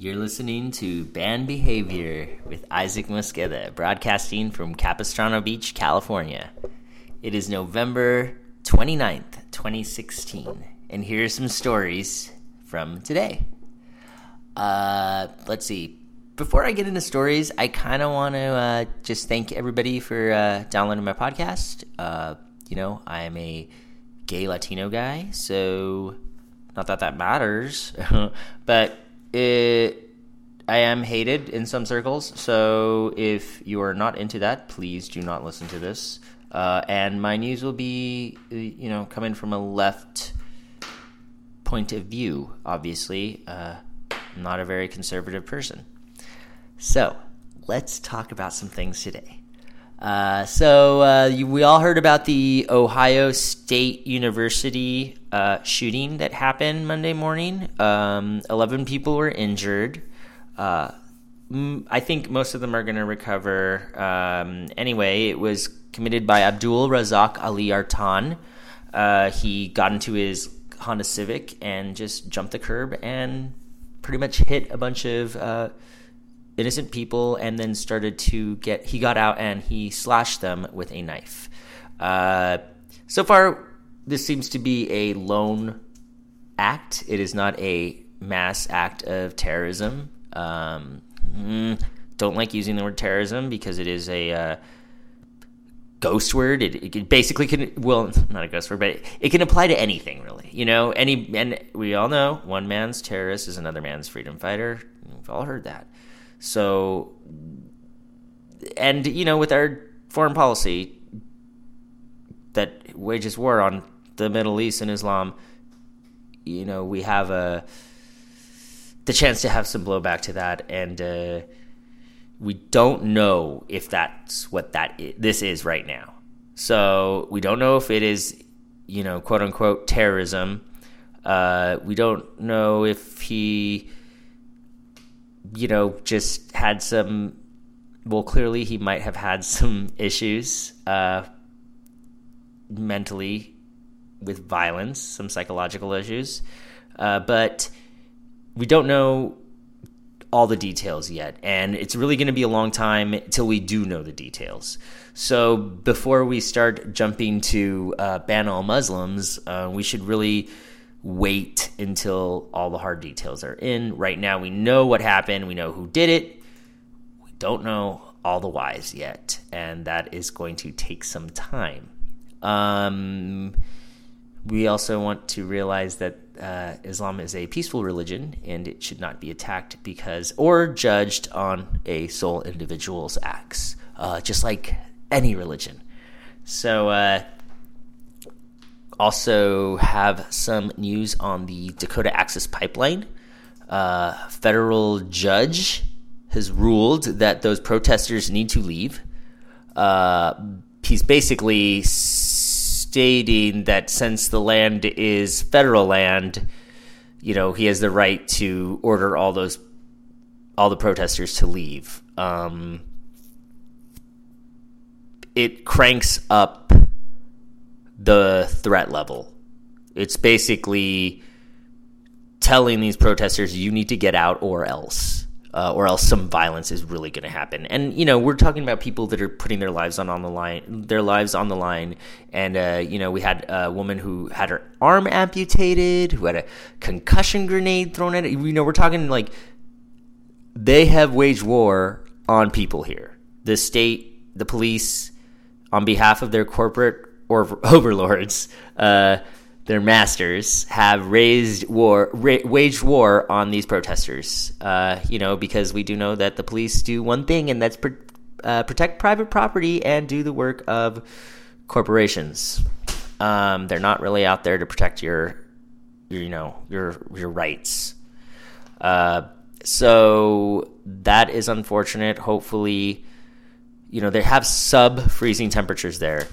You're listening to Banned Behavior with Isaac Mosqueda, broadcasting from Capistrano Beach, California. It is November 29th, 2016, and here are some stories from today. Uh, let's see. Before I get into stories, I kind of want to uh, just thank everybody for uh, downloading my podcast. Uh, you know, I am a gay Latino guy, so not that that matters, but it, I am hated in some circles. So if you are not into that, please do not listen to this. Uh, and my news will be, uh, you know, coming from a left point of view. Obviously, uh, I'm not a very conservative person. So let's talk about some things today. Uh, so uh, you, we all heard about the Ohio State University uh, shooting that happened Monday morning. Um, Eleven people were injured. Uh, I think most of them are going to recover. Um, anyway, it was committed by Abdul Razak Ali Artan. Uh, he got into his Honda Civic and just jumped the curb and pretty much hit a bunch of innocent people and then started to get he got out and he slashed them with a knife. Uh, so far this seems to be a lone act. It is not a mass act of terrorism. Um, mm, don't like using the word terrorism because it is a uh, ghost word. It, it basically can well not a ghost word but it, it can apply to anything really. You know any and we all know one man's terrorist is another man's freedom fighter. We've all heard that so, and you know, with our foreign policy that wages war on the Middle East and Islam, you know, we have a the chance to have some blowback to that, and uh, we don't know if that's what that is, this is right now. So we don't know if it is, you know, quote unquote terrorism. Uh, we don't know if he you know, just had some. Well, clearly he might have had some issues uh, mentally with violence, some psychological issues, uh, but we don't know all the details yet, and it's really going to be a long time till we do know the details. So before we start jumping to uh, ban all Muslims, uh, we should really wait until all the hard details are in. Right now, we know what happened, we know who did it, we don't know all the whys yet, and that is going to take some time. Um, we also want to realize that uh, Islam is a peaceful religion and it should not be attacked because or judged on a sole individual's acts, uh, just like any religion. So, uh, also have some news on the Dakota Access Pipeline. Uh, federal judge has ruled that those protesters need to leave. Uh, he's basically stating that since the land is federal land, you know, he has the right to order all those all the protesters to leave. Um, it cranks up the threat level. It's basically telling these protesters you need to get out or else. Uh, or else some violence is really going to happen. And you know, we're talking about people that are putting their lives on on the line, their lives on the line. And uh, you know, we had a woman who had her arm amputated, who had a concussion grenade thrown at it. You know, we're talking like they have waged war on people here. The state, the police, on behalf of their corporate or overlords, uh, their masters, have raised war, ra- waged war on these protesters. Uh, you know, because we do know that the police do one thing, and that's uh, protect private property and do the work of corporations. Um, they're not really out there to protect your, your you know, your your rights. Uh, so that is unfortunate. Hopefully, you know, they have sub freezing temperatures there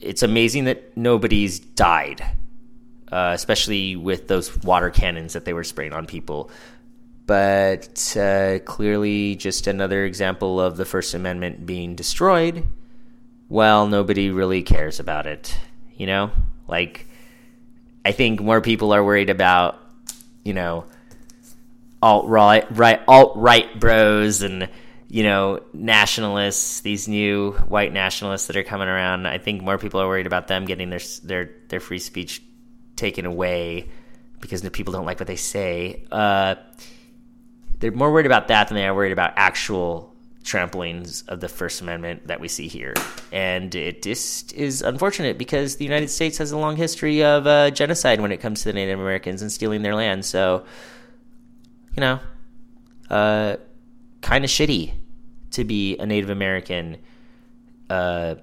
it's amazing that nobody's died, uh, especially with those water cannons that they were spraying on people. But uh, clearly, just another example of the First Amendment being destroyed. Well, nobody really cares about it. You know, like I think more people are worried about, you know, alt right, right, alt right bros and you know nationalists, these new white nationalists that are coming around. I think more people are worried about them getting their their their free speech taken away because the people don't like what they say. Uh, they're more worried about that than they are worried about actual tramplings of the First Amendment that we see here. And it just is unfortunate because the United States has a long history of uh, genocide when it comes to the Native Americans and stealing their land. So, you know, uh, kind of shitty to be a Native American, uh,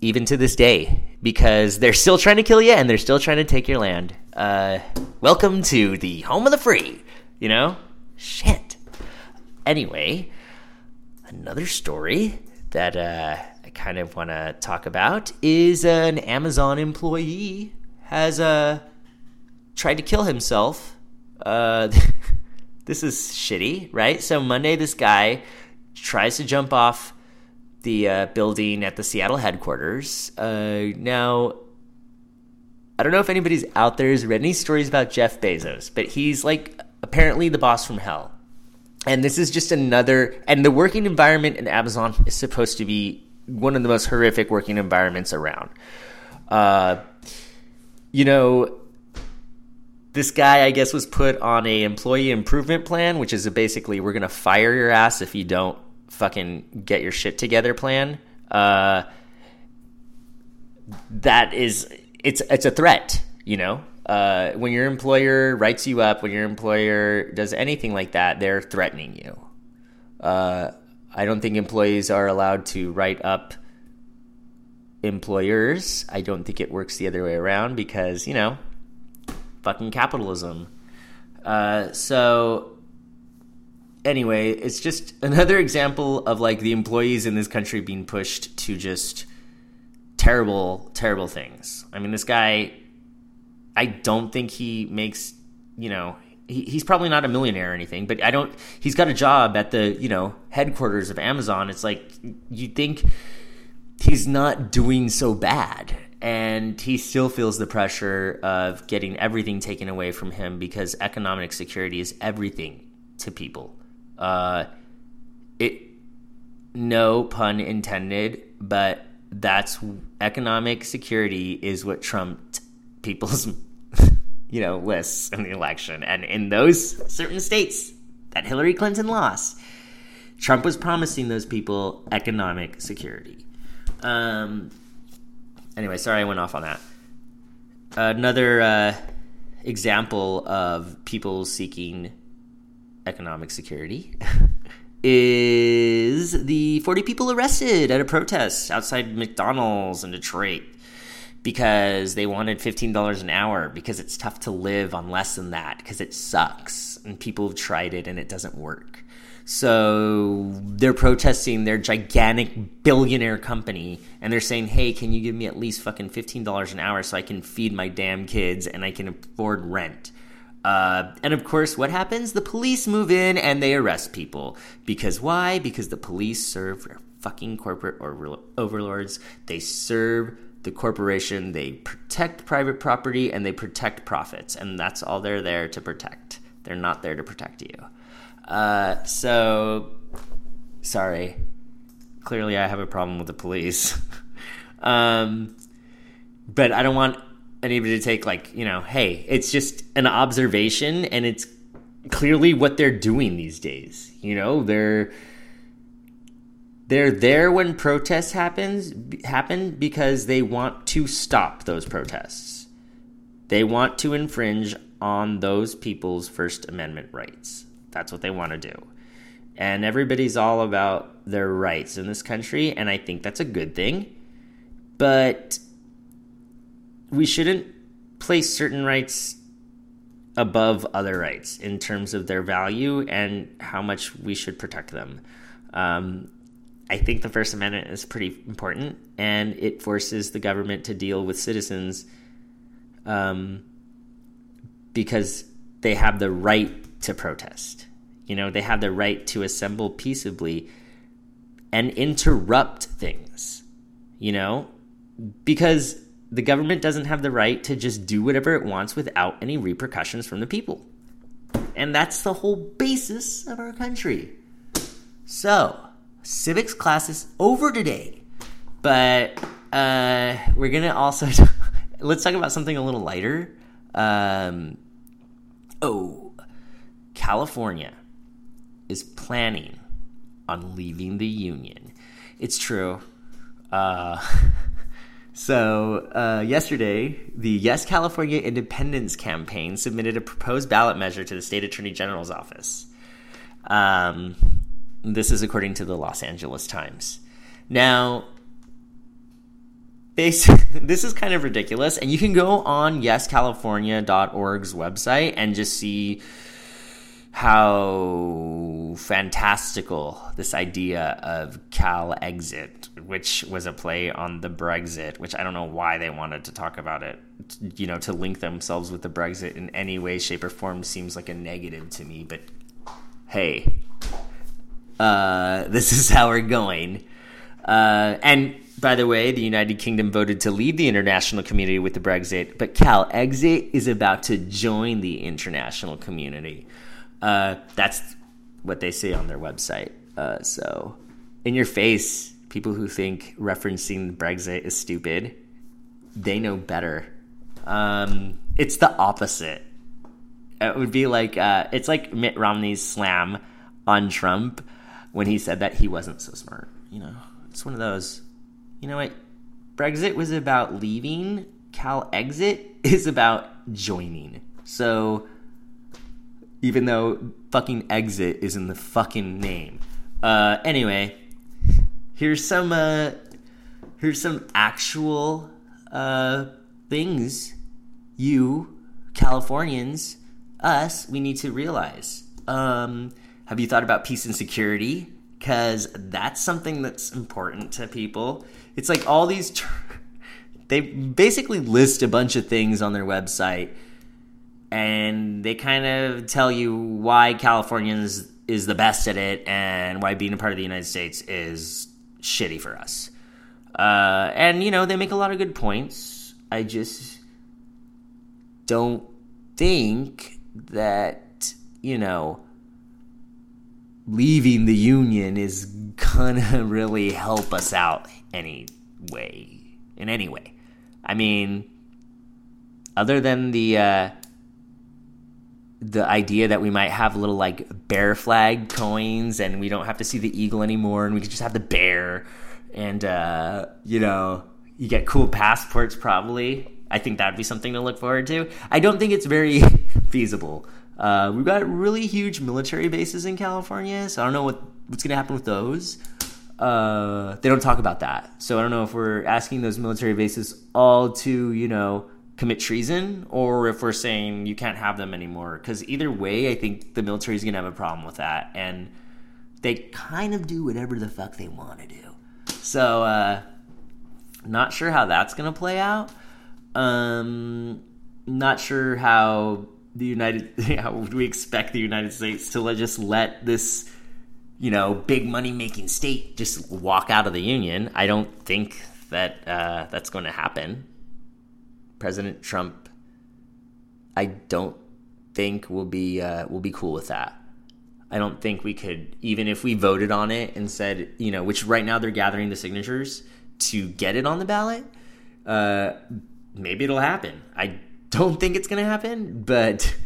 even to this day, because they're still trying to kill you and they're still trying to take your land. Uh, welcome to the home of the free, you know? Shit. Anyway, another story that uh, I kind of want to talk about is an Amazon employee has uh, tried to kill himself. This is shitty, right? So Monday, this guy tries to jump off the uh, building at the Seattle headquarters. Uh, now, I don't know if anybody's out there has read any stories about Jeff Bezos, but he's like apparently the boss from hell. And this is just another, and the working environment in Amazon is supposed to be one of the most horrific working environments around. Uh, you know, this guy, I guess, was put on a employee improvement plan, which is basically we're gonna fire your ass if you don't fucking get your shit together plan. Uh, that is, it's it's a threat, you know uh, when your employer writes you up, when your employer does anything like that, they're threatening you. Uh, I don't think employees are allowed to write up employers. I don't think it works the other way around because, you know, fucking capitalism. Uh, so, anyway, it's just another example of like the employees in this country being pushed to just terrible, terrible things. I mean, this guy I don't think he makes, you know, he, he's probably not a millionaire or anything, but I don't, he's got a job at the, you know, headquarters of Amazon. It's like, you think he's not doing so bad. And he still feels the pressure of getting everything taken away from him because economic security is everything to people. Uh, it, no pun intended, but that's economic security is what trumped people's you know, lists in the election. And in those certain states that Hillary Clinton lost, Trump was promising those people economic security. Um, anyway, sorry I went off on that. Another uh, example of people seeking economic security is the 40 people arrested at a protest outside McDonald's in Detroit because they wanted $15 an hour because it's tough to live on less than that because it sucks and people have tried it and it doesn't work. So they're protesting their gigantic billionaire company and they're saying, hey, can you give me at least fucking $15 an hour so I can feed my damn kids and I can afford rent? Uh, and of course, what happens? The police move in and they arrest people. Because why? Because the police serve their fucking corporate or overlords. They serve the corporation. They protect private property and they protect profits, and that's all they're there to protect. They're not there to protect you. Uh, so, sorry. Clearly, I have a problem with the police. um, but I don't want anybody to take, like, you know, hey, it's just an observation and it's clearly what they're doing these days. You know, they're they're there when protests happens happen because they want to stop those protests. They want to infringe on those people's First Amendment rights. That's what they want to do. And everybody's all about their rights in this country, and I think that's a good thing. But we shouldn't place certain rights above other rights in terms of their value and how much we should protect them. Um, I think the First Amendment is pretty important, and it forces the government to deal with citizens um, because they have the right to protest. You know, they have the right to assemble peaceably and interrupt things, you know, because the government doesn't have the right to just do whatever it wants without any repercussions from the people. And that's the whole basis of our country. So, civics class is over today. But uh, we're to also let's talk about something a little lighter. Um, oh, California is planning on leaving the union. It's true. Uh, so, uh, yesterday, the Yes California Independence Campaign submitted a proposed ballot measure to the state attorney general's office. Um, this is according to the Los Angeles Times. Now, this is kind of ridiculous, and you can go on yescalifornia.org's website and just see how fantastical this idea of Calexit, which was a play on the Brexit, which I don't know why they wanted to talk about it. You know, to link themselves with the Brexit in any way, shape, or form seems like a negative to me, but hey, uh, this is how we're going. Uh, and by the way, the United Kingdom voted to leave the international community with the Brexit, but Calexit is about to join the international community. Uh, that's what they say on their website. Uh, so, in your face, people who think referencing Brexit is stupid, they know better. Um, it's the opposite. It would be like uh, it's like Mitt Romney's slam on Trump when he said that he wasn't so smart. You know, it's one of those. You know what? Brexit was about leaving. Calexit is about joining. So even though fucking exit is in the fucking name. Uh, anyway, here's some uh, here's some actual uh, things you Californians, us, we need to realize. Um, have you thought about peace and security? Because that's something that's important to people. It's like all these. They basically list a bunch of things on their website and they kind of tell you why Californians is the best at it and why being a part of the United States is shitty for us. Uh, and you know they make a lot of good points. I just don't think that you know leaving the union is gonna really help us out anyway in any way. I mean, other than the uh, the idea that we might have little like bear flag coins and we don't have to see the eagle anymore and we could just have the bear. And uh, you know you get cool passports probably. I think that'd be something to look forward to. I don't think it's very feasible. Uh, we've got really huge military bases in california so i don't know what, what's going to happen with those. Uh, they don't talk about that. So i don't know if we're asking those military bases all to you know commit treason or if we're saying you can't have them anymore. Because either way, I think the military is going to have a problem with that. And they kind of do whatever the fuck they want to do. So, uh, not sure how that's going to play out. Um, not sure how the United, how we expect the United States to just let this, you know, big money making state just walk out of the union. I don't think that uh, that's going to happen. President Trump, I don't think will be uh, will be cool with that. I don't think we could, even if we voted on it and said, you know, which right now they're gathering the signatures to get it on the ballot. Uh, maybe it'll happen. I don't think it's going to happen, but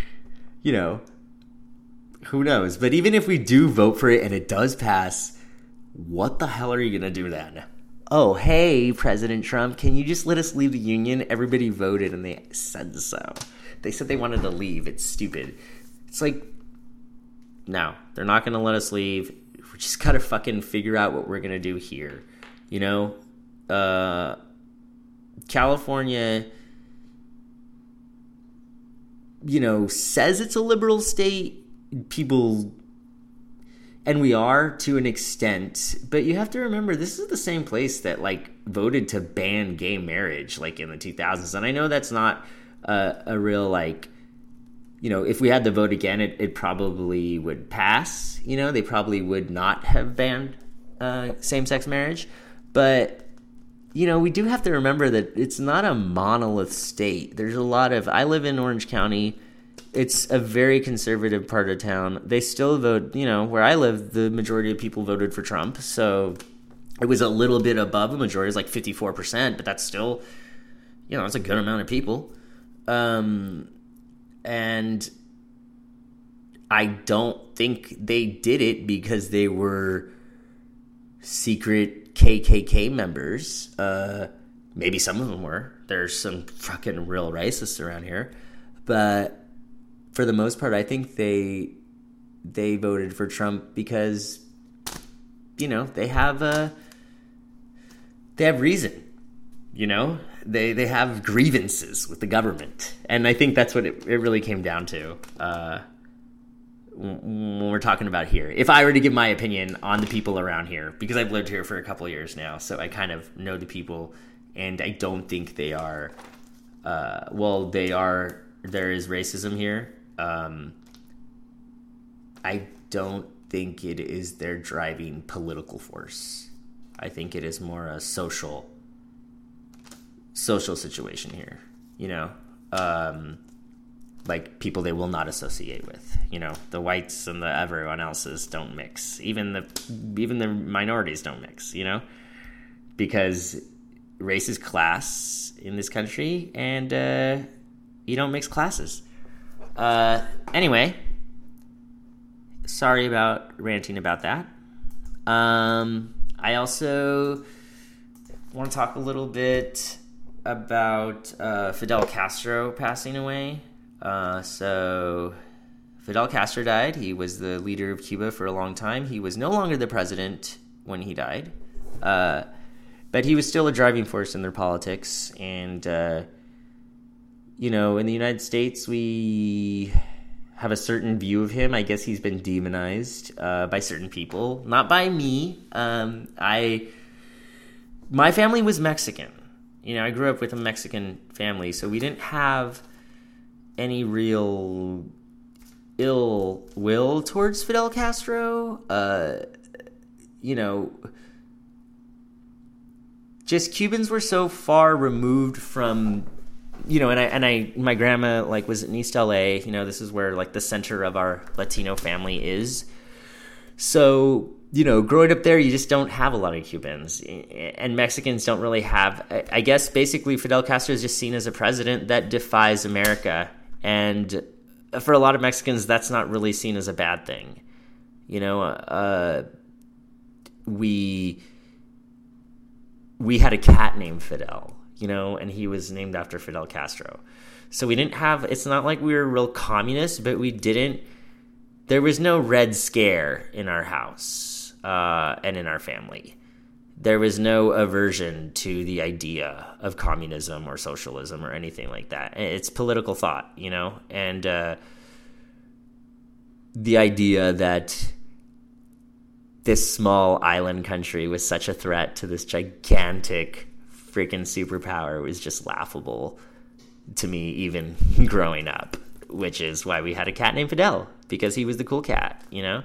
you know, who knows? But even if we do vote for it and it does pass, what the hell are you going to do then? Oh, hey, President Trump, can you just let us leave the union? Everybody voted and they said so. They said they wanted to leave. It's stupid. It's like, no, they're not going to let us leave. We just got to fucking figure out what we're going to do here. You know, uh, California, you know, says it's a liberal state. People and we are to an extent but you have to remember this is the same place that like voted to ban gay marriage like in the 2000s and i know that's not a, a real like you know if we had the vote again it, it probably would pass. You know they probably would not have banned uh, same-sex marriage. But you know we do have to remember that it's not a monolith state. There's a lot of i live in orange county it's a very conservative part of town. They still vote, you know, where I live, the majority of people voted for Trump. So it was a little bit above a majority, it's like 54%, but that's still, you know, it's a good amount of people. Um, and I don't think they did it because they were secret KKK members. Uh, maybe some of them were. There's some fucking real racists around here, but for the most part, I think they they voted for Trump because you know they have a they have reason. You know they they have grievances with the government, and I think that's what it, it really came down to. Uh, when we're talking about here. If I were to give my opinion on the people around here, because I've lived here for a couple years now, so I kind of know the people, and I don't think they are. Uh, well, they are. There is racism here. Um, I don't think it is their driving political force. I think it is more a social social situation here. You know, um, like people they will not associate with. You know, the whites and the everyone else's don't mix. Even the even the minorities don't mix. You know, because race is class in this country, and uh, you don't mix classes. Uh, anyway, sorry about ranting about that. Um, I also want to talk a little bit about uh, Fidel Castro passing away. Uh, so Fidel Castro died. He was the leader of Cuba for a long time. He was no longer the president when he died, uh, but he was still a driving force in their politics. And uh, you know, in the United States, we have a certain view of him. I guess he's been demonized uh, by certain people, not by me. Um, I my family was Mexican. You know, I grew up with a Mexican family, so we didn't have any real ill will towards Fidel Castro. Uh, you know, just Cubans were so far removed from you know, and I and I my grandma like was in East LA. You know, this is where like the center of our Latino family is. So you know, growing up there, you just don't have a lot of Cubans, and Mexicans don't really have. I guess basically Fidel Castro is just seen as a president that defies America and for a lot of Mexicans, that's not really seen as a bad thing. You know, uh, we we had a cat named Fidel, you know, and he was named after Fidel Castro. So we didn't have. It's not like we were real communists, but we didn't. There was no red scare in our house uh, and in our family there was no aversion to the idea of communism or socialism or anything like that. It's political thought, you know, and uh, the idea that this small island country was such a threat to this gigantic freaking superpower was just laughable to me, even growing up. Which is why we had a cat named Fidel because he was the cool cat, you know,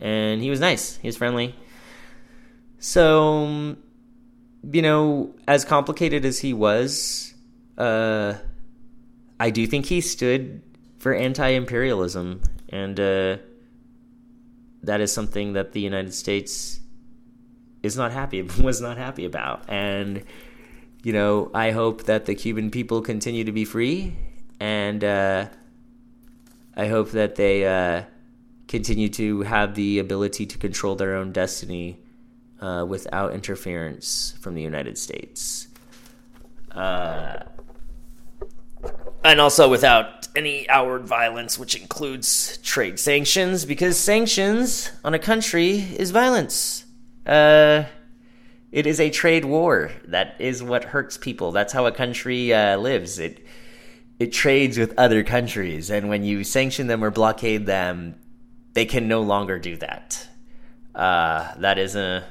and he was nice, he was friendly, so, you know, as complicated as he was, uh, I do think he stood for anti-imperialism, and uh, that is something that the United States is not happy was not happy about. And you know, I hope that the Cuban people continue to be free, and uh, I hope that they uh, continue to have the ability to control their own destiny uh, without interference from the United States. Uh, and also without any outward violence, which includes trade sanctions, because sanctions on a country is violence. It is a trade war. That is what hurts people. That's how a country uh, lives. It it trades with other countries, and when you sanction them or blockade them, they can no longer do that. Uh, that is a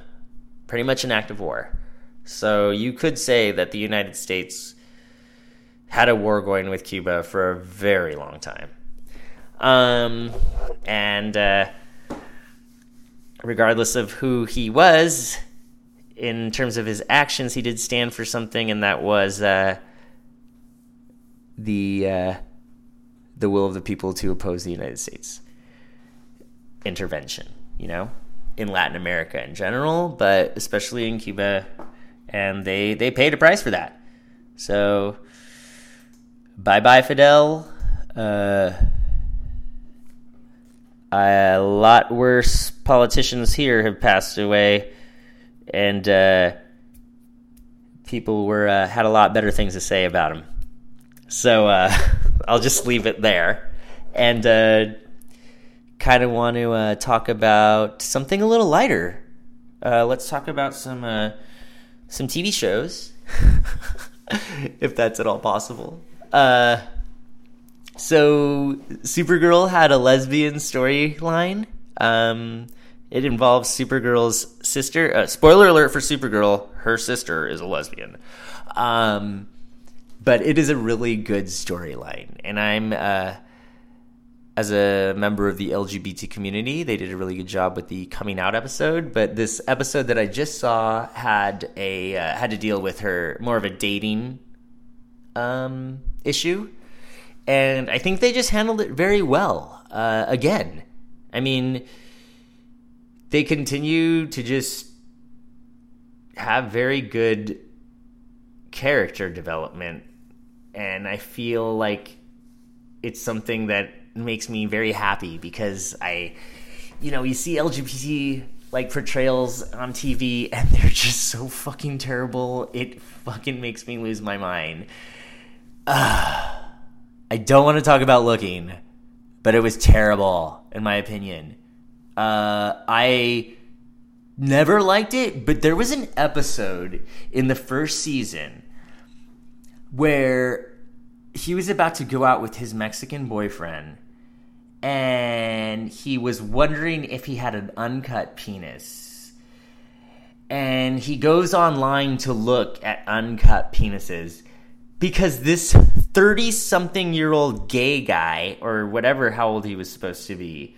pretty much an act of war. So you could say that the United States had a war going with Cuba for a very long time. Um, and uh, regardless of who he was, in terms of his actions, he did stand for something, and that was uh, the uh, the will of the people to oppose the United States intervention, you know, in Latin America in general, but especially in Cuba. And they, they paid a price for that. So, bye bye, Fidel. Uh, a lot worse politicians here have passed away, and uh, people were uh, had a lot better things to say about him. So uh, I'll just leave it there, and uh, kind of want to uh, talk about something a little lighter. Uh, let's talk about some some TV shows, if that's at all possible. So Supergirl had a lesbian storyline. Um, it involves Supergirl's sister. Uh, spoiler alert for Supergirl: her sister is a lesbian. Um, but it is a really good storyline, and I'm uh, as a member of the LGBT community, they did a really good job with the coming out episode. But this episode that I just saw had a uh, had to deal with her more of a dating um, issue, and I think they just handled it very well. Uh, again, I mean they continue to just have very good character development and I feel like it's something that makes me very happy because I you know, you see LGBT like portrayals on TV and they're just so fucking terrible. It fucking makes me lose my mind. Uh, I don't want to talk about looking, but it was terrible in my opinion. Uh, I never liked it, but there was an episode in the first season where he was about to go out with his Mexican boyfriend and he was wondering if he had an uncut penis. And he goes online to look at uncut penises because this 30 something year old gay guy, or whatever, how old he was supposed to be,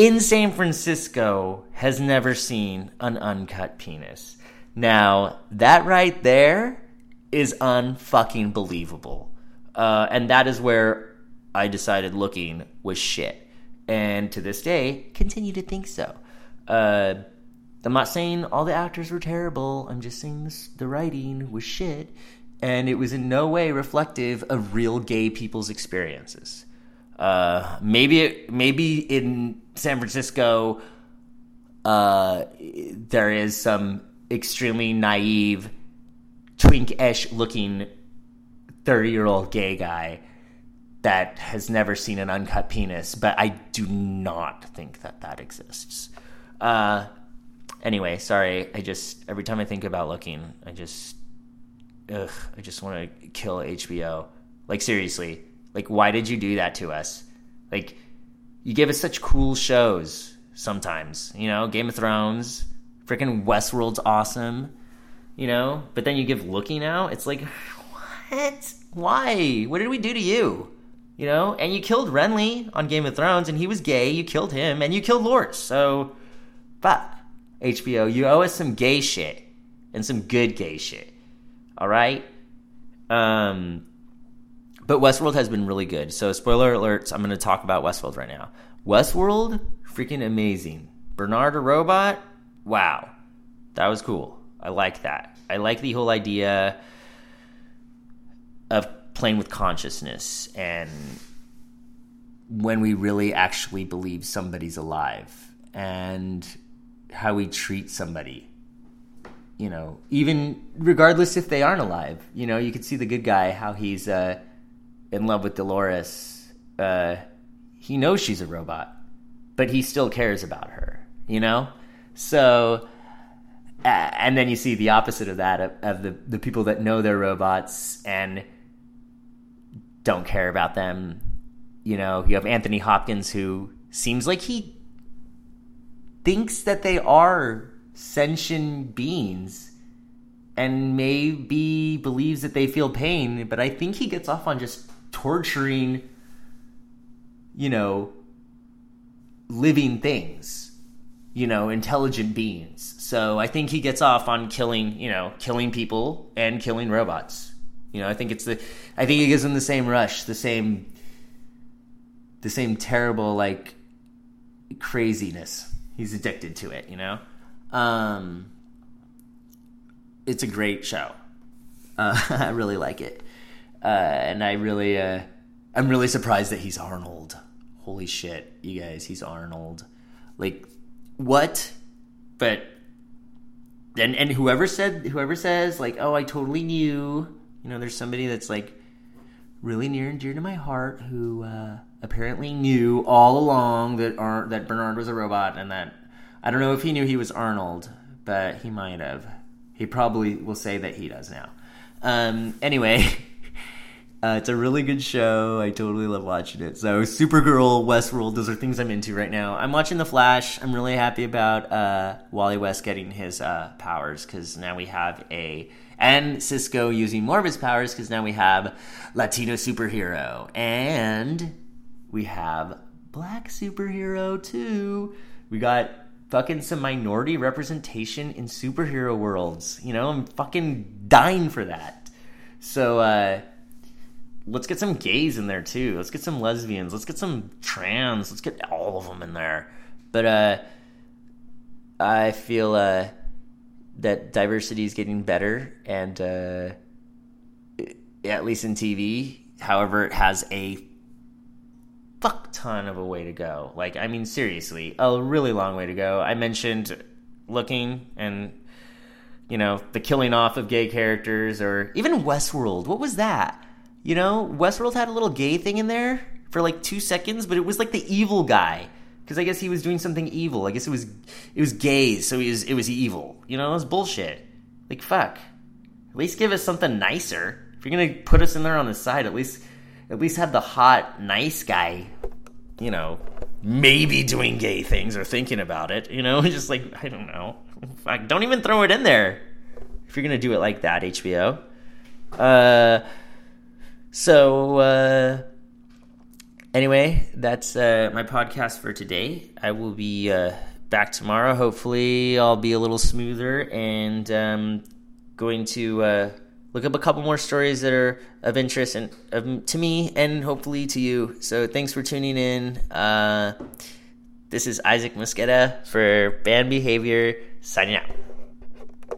in San Francisco has never seen an uncut penis. Now, that right there is unfucking believable. Uh, and that is where I decided looking was shit. And to this day, continue to think so. Uh, I'm not saying all the actors were terrible. I'm just saying this, the writing was shit. And it was in no way reflective of real gay people's experiences. Uh, maybe it, maybe in San Francisco, uh, there is some extremely naive, twink-ish looking thirty-year-old gay guy that has never seen an uncut penis, but I do not think that that exists. Uh, anyway, sorry. I just every time I think about looking, I just, ugh, I just want to kill HBO. Like seriously, like, why did you do that to us? Like, you give us such cool shows sometimes, you know, Game of Thrones, freaking Westworld's awesome, you know, but then you give Looking Out, it's like, what? Why? What did we do to you? You know, and you killed Renly on Game of Thrones, and he was gay. You killed him, and you killed Lort. So, fuck HBO. You owe us some gay shit and some good gay shit. All right. Um, but Westworld has been really good. So, spoiler alerts, I'm going to talk about Westworld right now. Westworld, freaking amazing. Bernard a robot? Wow. That was cool. I like that. I like the whole idea of playing with consciousness and when we really actually believe somebody's alive and how we treat somebody you know even regardless if they aren't alive you know you could see the good guy how he's uh in love with Dolores, uh, he knows she's a robot, but he still cares about her, you know? So, and then you see the opposite of that of, of, the, the people that know they're robots and don't care about them. You know, you have Anthony Hopkins who seems like he thinks that they are sentient beings and maybe believes that they feel pain, but I think he gets off on just torturing, you know, living things, you know, intelligent beings. So I think he gets off on killing, you know, killing people and killing robots. You know, I think it's the, I think he gives them the same rush, the same, the same terrible like craziness. He's addicted to it, you know. Um, it's a great show. Uh, I really like it, uh, and I really, uh, I'm really surprised that he's Arnold. Holy shit, you guys, he's Arnold. Like, what? But and and whoever said whoever says like, oh, I totally knew. You know, there's somebody that's like really near and dear to my heart who uh, apparently knew all along that Ar- that Bernard was a robot and that I don't know if he knew he was Arnold, but he might have. He probably will say that he does now. Um, anyway, uh, it's a really good show. I totally love watching it. So, Supergirl, Westworld, those are things I'm into right now. I'm watching The Flash. I'm really happy about uh, Wally West getting his uh, powers because now we have a. And Cisco using more of his powers because now we have Latino superhero. And we have black superhero too. We got fucking some minority representation in superhero worlds. You know, I'm fucking dying for that. So uh let's get some gays in there too. Let's get some lesbians. Let's get some trans. Let's get all of them in there. But uh I feel uh that diversity is getting better and uh at least in TV. However, it has a fuck ton of a way to go. Like, I mean, seriously, a really long way to go. I mentioned looking and, you know, the killing off of gay characters or even Westworld. What was that? You know, Westworld had a little gay thing in there for like two seconds, but it was like the evil guy. Because I guess he was doing something evil. I guess it was it was gays, so he was it was evil. You know, it was bullshit. Like fuck. At least give us something nicer. If you're gonna put us in there on the side, at least at least have the hot, nice guy, you know, maybe doing gay things or thinking about it, you know, just like, I don't know. Fuck, don't even throw it in there if you're to do it like that, HBO. Uh, so, uh, anyway, that's uh, my podcast for today. I will be uh, back tomorrow. Hopefully, I'll be a little smoother and um, going to. Uh, look up a couple more stories that are of interest and of, to me and hopefully to you. So thanks for tuning in. Uh, this is Isaac Mosqueda for Banned Behavior signing out.